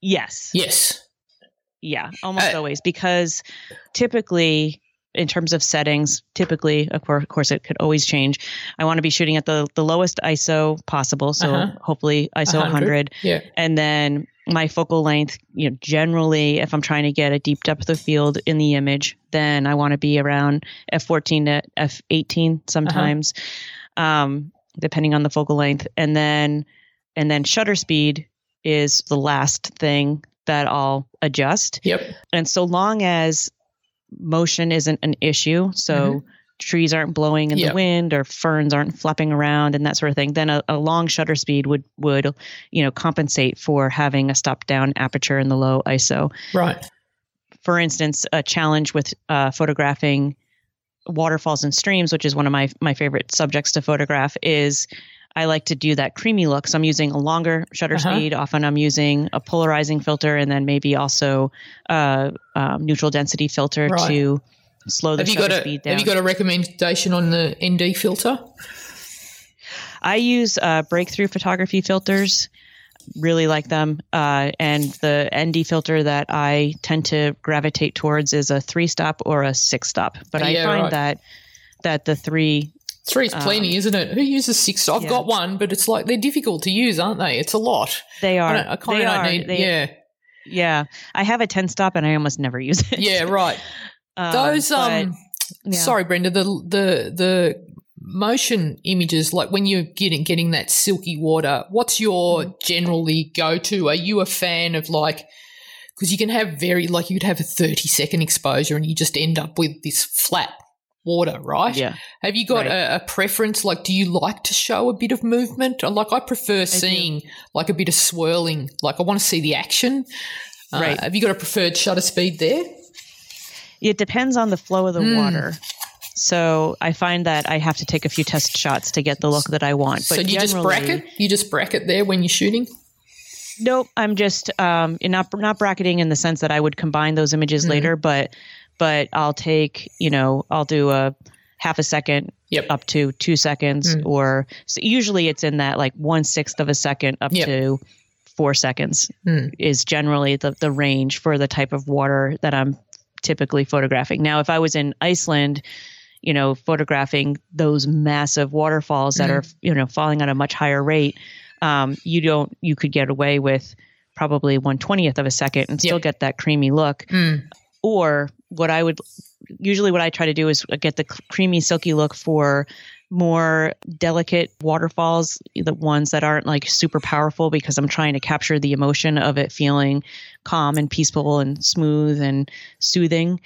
Yes. Yes. Yeah, almost uh, always because typically in terms of settings, typically, of course, of course, it could always change. I want to be shooting at the, the lowest ISO possible. So uh-huh. hopefully ISO 100. 100. Yeah. And then my focal length, you know, generally, if I'm trying to get a deep depth of field in the image, then I want to be around f14 to f18 sometimes, uh-huh. Um, depending on the focal length. And then, and then shutter speed is the last thing that I'll adjust. Yep. And so long as motion isn't an issue, so mm-hmm trees aren't blowing in yep. the wind or ferns aren't flapping around and that sort of thing, then a, a, long shutter speed would would you know compensate for having a stop down aperture in the low ISO. Right. For instance, a challenge with uh, photographing waterfalls and streams, which is one of my my favorite subjects to photograph, is I like to do that creamy look. So I'm using a longer shutter uh-huh. speed. Often I'm using a polarizing filter and then maybe also a um, neutral density filter right. to slow the have you got a, speed down. Have you got a recommendation on the ND filter? I use uh, breakthrough photography filters. Really like them. Uh, and the ND filter that I tend to gravitate towards is a three stop or a six stop. But yeah, I find right. that that the three Three's plenty, um, isn't it? Who uses six? I've yeah. got one, but it's like they're difficult to use, aren't they? It's a lot. They are. I, I kind of don't need. They, yeah, yeah. I have a ten stop, and I almost never use it. Yeah, right. Um, Those um, yeah. sorry, Brenda, the the the motion images, like when you're getting getting that silky water, what's your mm. generally go to? Are you a fan of like? Because you can have very like you'd have a thirty second exposure, and you just end up with this flat water, right? Yeah. Have you got right. a, a, preference? Like, do you like to show a bit of movement? Like, I prefer seeing like a bit of swirling. Like, I want to see the action. Uh, right. Have you got a preferred shutter speed there? It depends on the flow of the mm. water. So I find that I have to take a few test shots to get the look that I want. But so you just bracket? You just bracket there when you're shooting? Nope. I'm just um, not not bracketing in the sense that I would combine those images mm later, but but I'll take you know I'll do a half a second yep. up to two seconds, mm. or so usually it's in that like one sixth of a second up yep. to four seconds mm. is generally the the range for the type of water that I'm typically photographing. Now, if I was in Iceland, you know, photographing those massive waterfalls that mm. are, you know, falling at a much higher rate, um, you don't, you could get away with probably one twentieth of a second and still get that creamy look. Mm. Or what I would usually what I try to do is get the creamy, silky look for more delicate waterfalls, the ones that aren't like super powerful because I'm trying to capture the emotion of it feeling calm and peaceful and smooth and soothing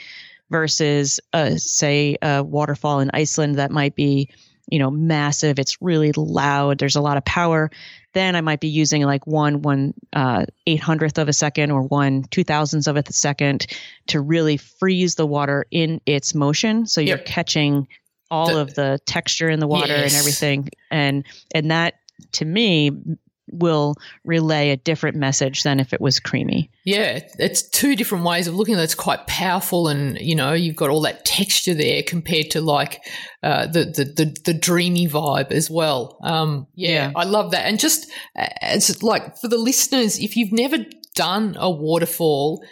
versus uh, say a waterfall in Iceland that might be you know massive it's really loud there's a lot of power then i might be using like one one uh, eight hundredth of a second or one two thousandths of a second to really freeze the water in its motion so you're yep. catching all the, of the texture in the water yes. and everything and and that to me will relay a different message than if it was creamy. Yeah, it's two different ways of looking at it. It's quite powerful, and you know you've got all that texture there compared to like uh, the, the, the the dreamy vibe as well. Um, yeah, yeah, I love that. And just uh, it's like for the listeners, if you've never done a waterfall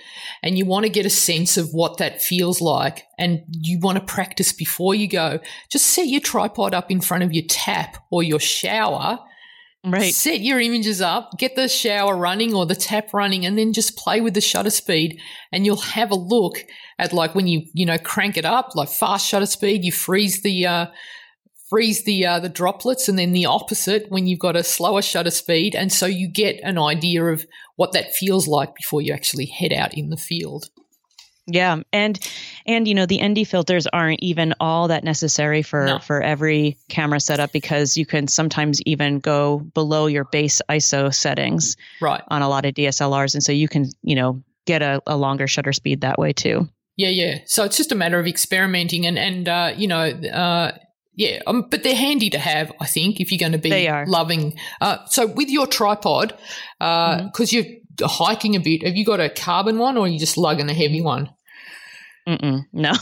and you want to get a sense of what that feels like and you want to practice before you go, just set your tripod up in front of your tap or your shower. Right. Set your images up, get the shower running or the tap running, and then just play with the shutter speed. And you'll have a look at like when you, you know, crank it up, like fast shutter speed, you freeze the, uh, freeze the uh, the droplets and then the opposite when you've got a slower shutter speed and so you get an idea of what that feels like before you actually head out in the field yeah and and you know the nd filters aren't even all that necessary for no. for every camera setup because you can sometimes even go below your base iso settings right on a lot of dslrs and so you can you know get a, a longer shutter speed that way too yeah, yeah. So it's just a matter of experimenting, and and uh, you know, uh, yeah, um, but they're handy to have, I think, if you're going to be loving. Uh, so with your tripod, because uh, mm-hmm. you're hiking a bit, have you got a carbon one or are you just lugging a heavy one? Mm-mm, no,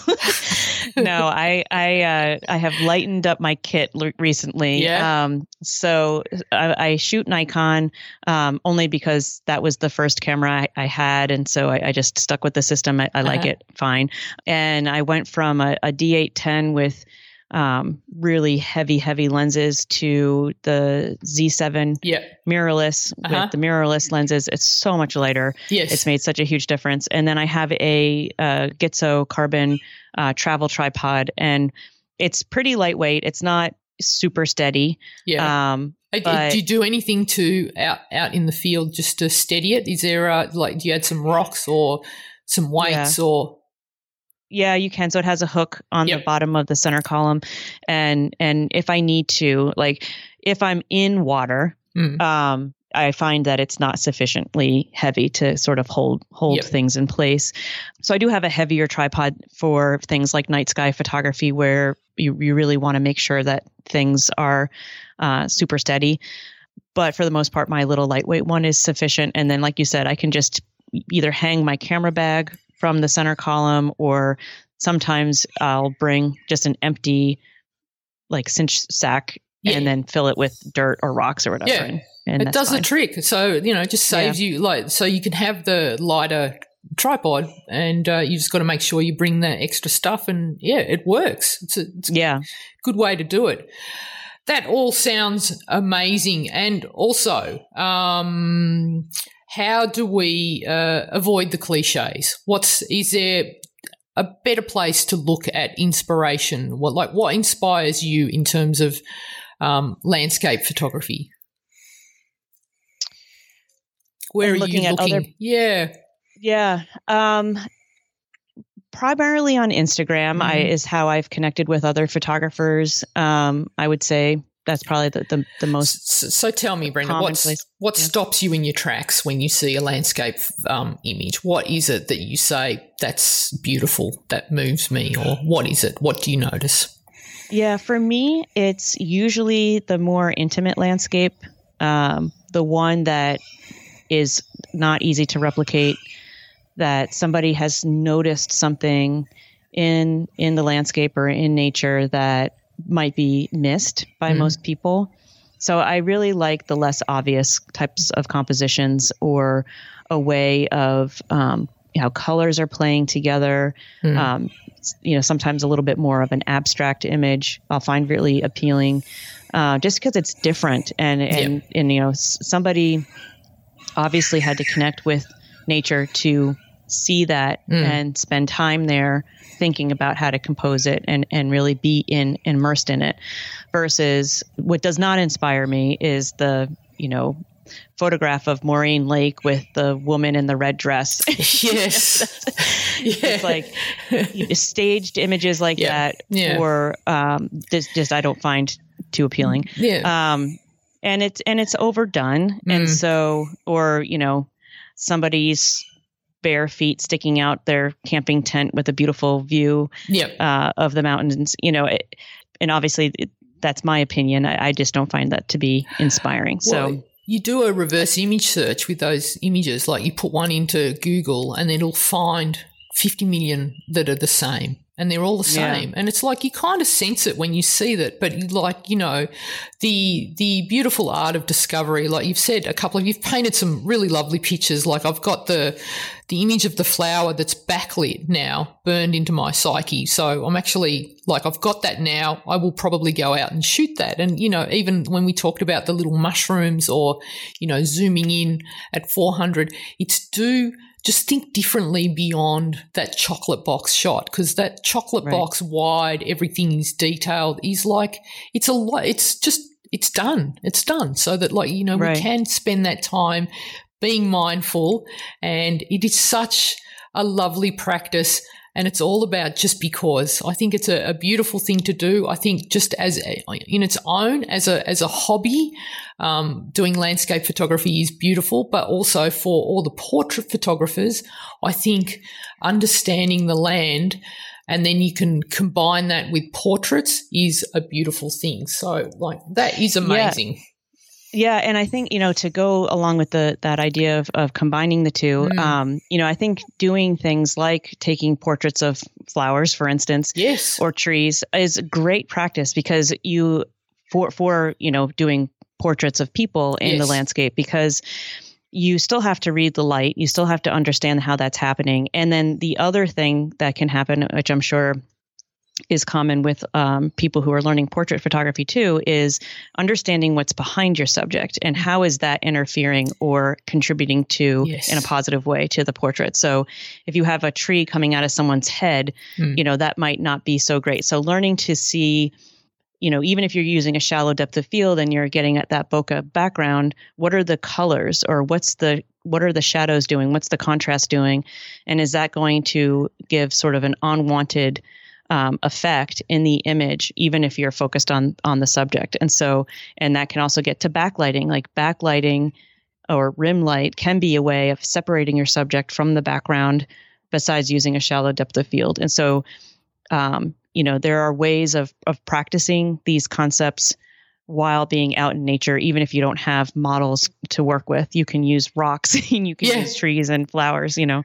no. I I uh, I have lightened up my kit l- recently. Yeah. Um, so I, I shoot Nikon um, only because that was the first camera I, I had, and so I, I, just stuck with the system. I, I uh-huh. like it fine. And I went from a a D810 with um, really heavy, heavy lenses to the Z7 yeah. mirrorless uh-huh. with the mirrorless lenses. It's so much lighter. Yes. It's made such a huge difference. And then I have a, a Gitzo carbon uh, travel tripod, and it's pretty lightweight. It's not super steady. Yeah. Um, but, do you do anything to out out in the field just to steady it? Is there a, like do you add some rocks or some weights yeah. or yeah, you can. So it has a hook on yep. the bottom of the center column, and and if I need to, like if I'm in water, mm. um, I find that it's not sufficiently heavy to sort of hold hold yep. things in place. So I do have a heavier tripod for things like night sky photography, where you you really want to make sure that things are uh, super steady. But for the most part, my little lightweight one is sufficient. And then, like you said, I can just either hang my camera bag from the center column, or sometimes I'll bring just an empty, like cinch sack yeah. and then fill it with dirt or rocks or whatever. Yeah. And, and it does fine. the trick. So, you know, it just saves yeah. you, like, so you can have the lighter tripod and uh, you just got to make sure you bring that extra stuff and yeah it works it's a, it's a yeah good way to do it that all sounds amazing and also um, how do we uh, avoid the cliches? What's is there a better place to look at inspiration? What like what inspires you in terms of um, landscape photography? Where and are you looking? Other, yeah, yeah. Um, primarily on Instagram mm-hmm. I, is how I've connected with other photographers. Um, I would say that's probably the, the, the most. So, so, tell me, Brenda, what what yeah. stops you in your tracks when you see a landscape um, image? What is it that you say that's beautiful, that moves me, or what is it? What do you notice? Yeah, for me, it's usually the more intimate landscape, um, the one that is not easy to replicate. That somebody has noticed something in in the landscape or in nature that might be missed by mm. most people. So I really like the less obvious types of compositions or a way of um, how colors are playing together. Mm. Um, you know, sometimes a little bit more of an abstract image I'll find really appealing, uh, just because it's different and and yep. and you know somebody obviously had to connect with nature to see that mm. and spend time there thinking about how to compose it and, and really be in immersed in it versus what does not inspire me is the you know photograph of Moraine Lake with the woman in the red dress. yes. yeah. It's like staged images like yeah. that yeah. or um just, just I don't find too appealing. Yeah. Um and it's and it's overdone. Mm. And so or, you know, somebody's bare feet sticking out their camping tent with a beautiful view yep. uh, of the mountains. You know, it, and obviously it, that's my opinion. I, I, just don't find that to be inspiring. Well, so you do a reverse image search with those images, like you put one into Google and it'll find 50 million that are the same. And they're all the same. Yeah. And it's like you kind of sense it when you see that, but you like, you know, the the beautiful art of discovery, like you've said a couple of you've painted some really lovely pictures. Like I've got the the image of the flower that's backlit now burned into my psyche. So I'm actually like I've got that now. I will probably go out and shoot that. And you know, even when we talked about the little mushrooms or, you know, zooming in at 400, it's do just think differently beyond that chocolate box shot because that chocolate right. box wide, everything is detailed is like, it's a lot, it's just, it's done. It's done. So that, like, you know, right. we can spend that time being mindful. And it is such a lovely practice and it's all about just because. I think it's a, a beautiful thing to do. I think just as a, in its own as a as a hobby, um, doing landscape photography is beautiful, but also for all the portrait photographers, I think understanding the land and then you can combine that with portraits is a beautiful thing. So like that is amazing. Yeah. Yeah, and I think you know to go along with the that idea of, of combining the two, mm. um, you know, I think doing things like taking portraits of flowers, for instance, yes, or trees, is great practice because you for for you know doing portraits of people in yes. the landscape because you still have to read the light, you still have to understand how that's happening, and then the other thing that can happen, which I'm sure is common with um, people who are learning portrait photography too is understanding what's behind your subject and how is that interfering or contributing to yes. in a positive way to the portrait so if you have a tree coming out of someone's head mm. you know that might not be so great so learning to see you know even if you're using a shallow depth of field and you're getting at that bokeh background what are the colors or what's the what are the shadows doing what's the contrast doing and is that going to give sort of an unwanted um, effect in the image, even if you're focused on on the subject. And so, and that can also get to backlighting. Like backlighting or rim light can be a way of separating your subject from the background, besides using a shallow depth of field. And so, um, you know, there are ways of of practicing these concepts while being out in nature, even if you don't have models to work with. You can use rocks and you can yeah. use trees and flowers, you know.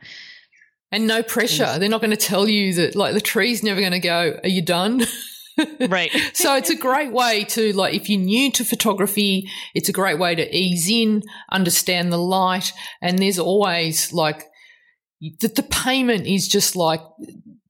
And no pressure. They're not going to tell you that, like, the tree's never going to go, Are you done? right. so it's a great way to, like, if you're new to photography, it's a great way to ease in, understand the light. And there's always, like, the, the payment is just like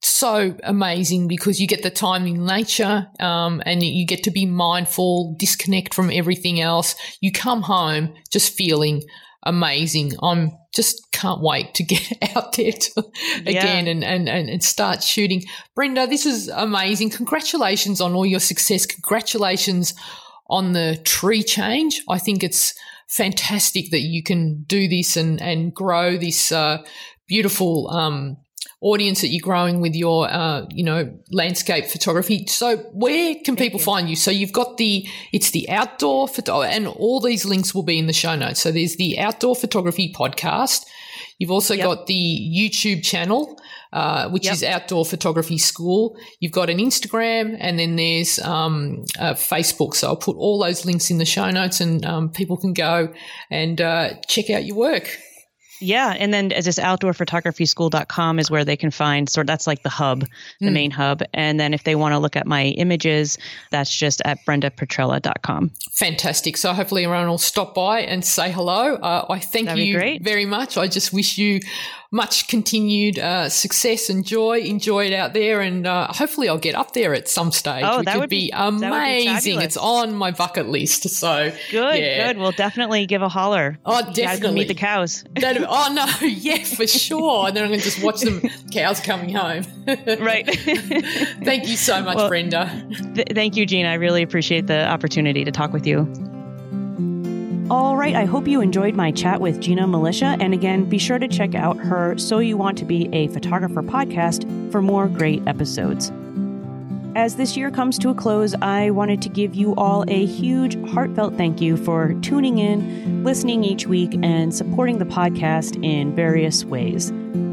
so amazing because you get the time in nature um, and you get to be mindful, disconnect from everything else. You come home just feeling amazing. I'm just can't wait to get out there to, again yeah. and, and, and start shooting. Brenda, this is amazing. Congratulations on all your success. Congratulations on the tree change. I think it's fantastic that you can do this and, and grow this uh, beautiful um, audience that you're growing with your, uh, you know, landscape photography. So where can people find you? So you've got the, it's the outdoor photo, and all these links will be in the show notes. So there's the outdoor photography podcast. You've also yep. got the YouTube channel, uh, which yep. is Outdoor Photography School. You've got an Instagram, and then there's um, uh, Facebook. So I'll put all those links in the show notes, and um, people can go and uh, check out your work. Yeah. And then as this outdoorphotographyschool.com is where they can find sort that's like the hub, the mm. main hub. And then if they want to look at my images, that's just at brendapetrella.com. Fantastic. So hopefully everyone will stop by and say hello. Uh, I thank you very much. I just wish you much continued uh, success and joy. Enjoy it out there, and uh, hopefully I'll get up there at some stage. Oh, that would be, be amazing. Be it's on my bucket list. So good, yeah. good. We'll definitely give a holler. Oh, definitely meet the cows. oh no, yeah, for sure. and then I'm going to just watch them cows coming home. right. thank you so much, well, Brenda. Th- thank you, Gina. I really appreciate the opportunity to talk with you. All right, I hope you enjoyed my chat with Gina Milicia. And again, be sure to check out her So You Want to Be a Photographer podcast for more great episodes. As this year comes to a close, I wanted to give you all a huge, heartfelt thank you for tuning in, listening each week, and supporting the podcast in various ways.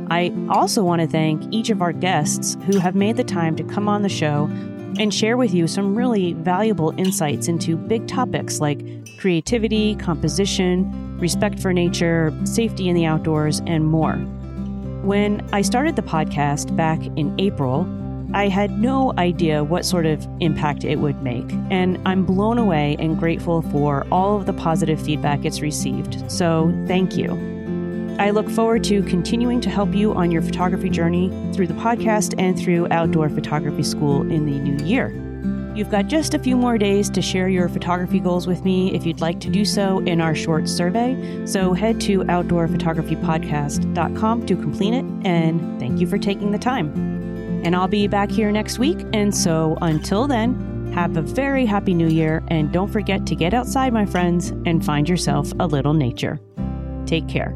I also want to thank each of our guests who have made the time to come on the show and share with you some really valuable insights into big topics like creativity, composition, respect for nature, safety in the outdoors, and more. When I started the podcast back in April, I had no idea what sort of impact it would make, and I'm blown away and grateful for all of the positive feedback it's received. So, thank you. I look forward to continuing to help you on your photography journey through the podcast and through Outdoor Photography School in the new year. You've got just a few more days to share your photography goals with me if you'd like to do so in our short survey. So head to outdoorphotographypodcast.com to complete it, and thank you for taking the time. And I'll be back here next week. And so until then, have a very happy new year, and don't forget to get outside, my friends, and find yourself a little nature. Take care.